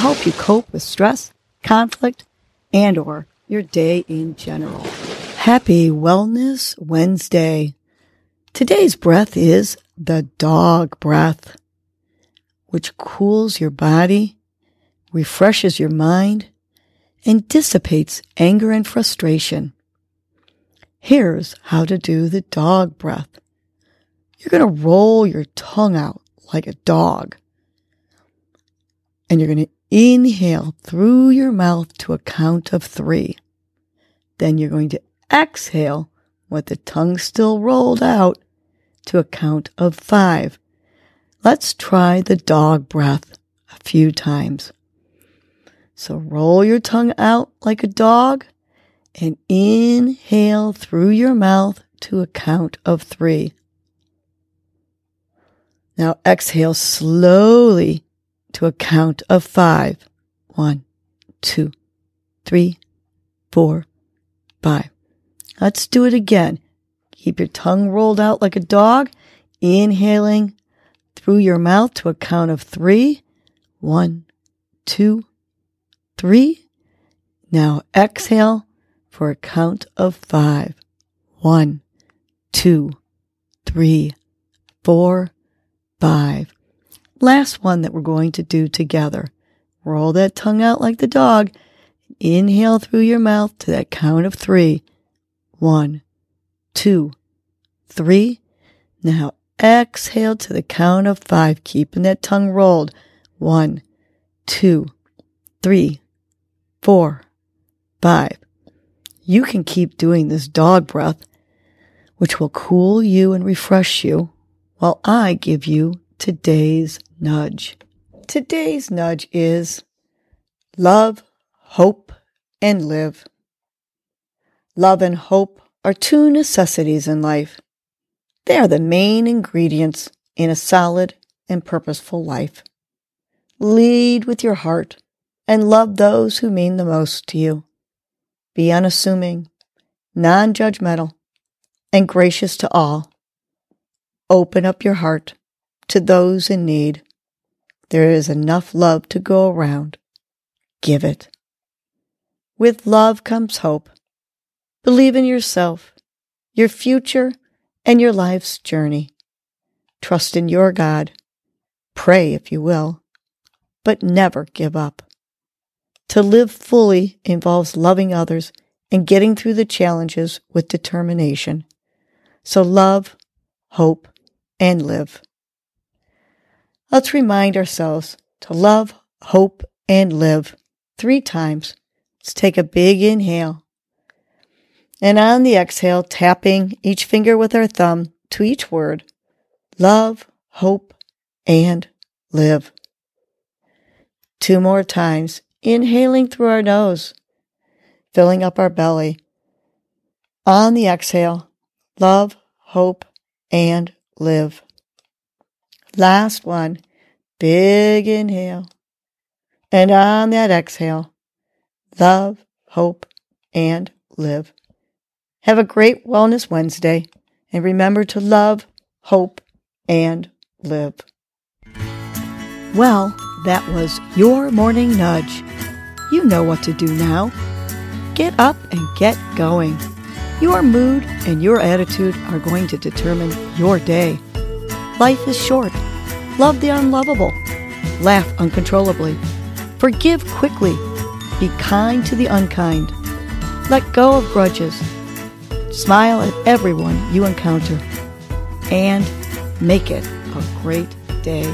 help you cope with stress, conflict, and or your day in general. Happy Wellness Wednesday. Today's breath is the dog breath, which cools your body, refreshes your mind, and dissipates anger and frustration. Here's how to do the dog breath. You're going to roll your tongue out like a dog. And you're going to inhale through your mouth to a count of three. Then you're going to exhale with the tongue still rolled out to a count of five. Let's try the dog breath a few times. So roll your tongue out like a dog and inhale through your mouth to a count of three. Now exhale slowly to a count of five. One, two, three, four, five. Let's do it again. Keep your tongue rolled out like a dog, inhaling through your mouth to a count of three. One, two, three. Now exhale for a count of five. One, two, three, four, five. Last one that we're going to do together. Roll that tongue out like the dog. Inhale through your mouth to that count of three. One, two, three. Now exhale to the count of five, keeping that tongue rolled. One, two, three, four, five. You can keep doing this dog breath, which will cool you and refresh you while I give you today's nudge. Today's nudge is love, hope, and live. Love and hope are two necessities in life. They are the main ingredients in a solid and purposeful life. Lead with your heart and love those who mean the most to you. Be unassuming, non judgmental, and gracious to all. Open up your heart to those in need. There is enough love to go around. Give it. With love comes hope. Believe in yourself, your future, and your life's journey. Trust in your God. Pray if you will, but never give up. To live fully involves loving others and getting through the challenges with determination. So love, hope, and live. Let's remind ourselves to love, hope, and live three times. Let's take a big inhale. And on the exhale, tapping each finger with our thumb to each word love, hope, and live. Two more times, inhaling through our nose, filling up our belly. On the exhale, love, hope, and live. Last one, big inhale. And on that exhale, love, hope, and live. Have a great Wellness Wednesday and remember to love, hope, and live. Well, that was your morning nudge. You know what to do now. Get up and get going. Your mood and your attitude are going to determine your day. Life is short. Love the unlovable. Laugh uncontrollably. Forgive quickly. Be kind to the unkind. Let go of grudges. Smile at everyone you encounter. And make it a great day.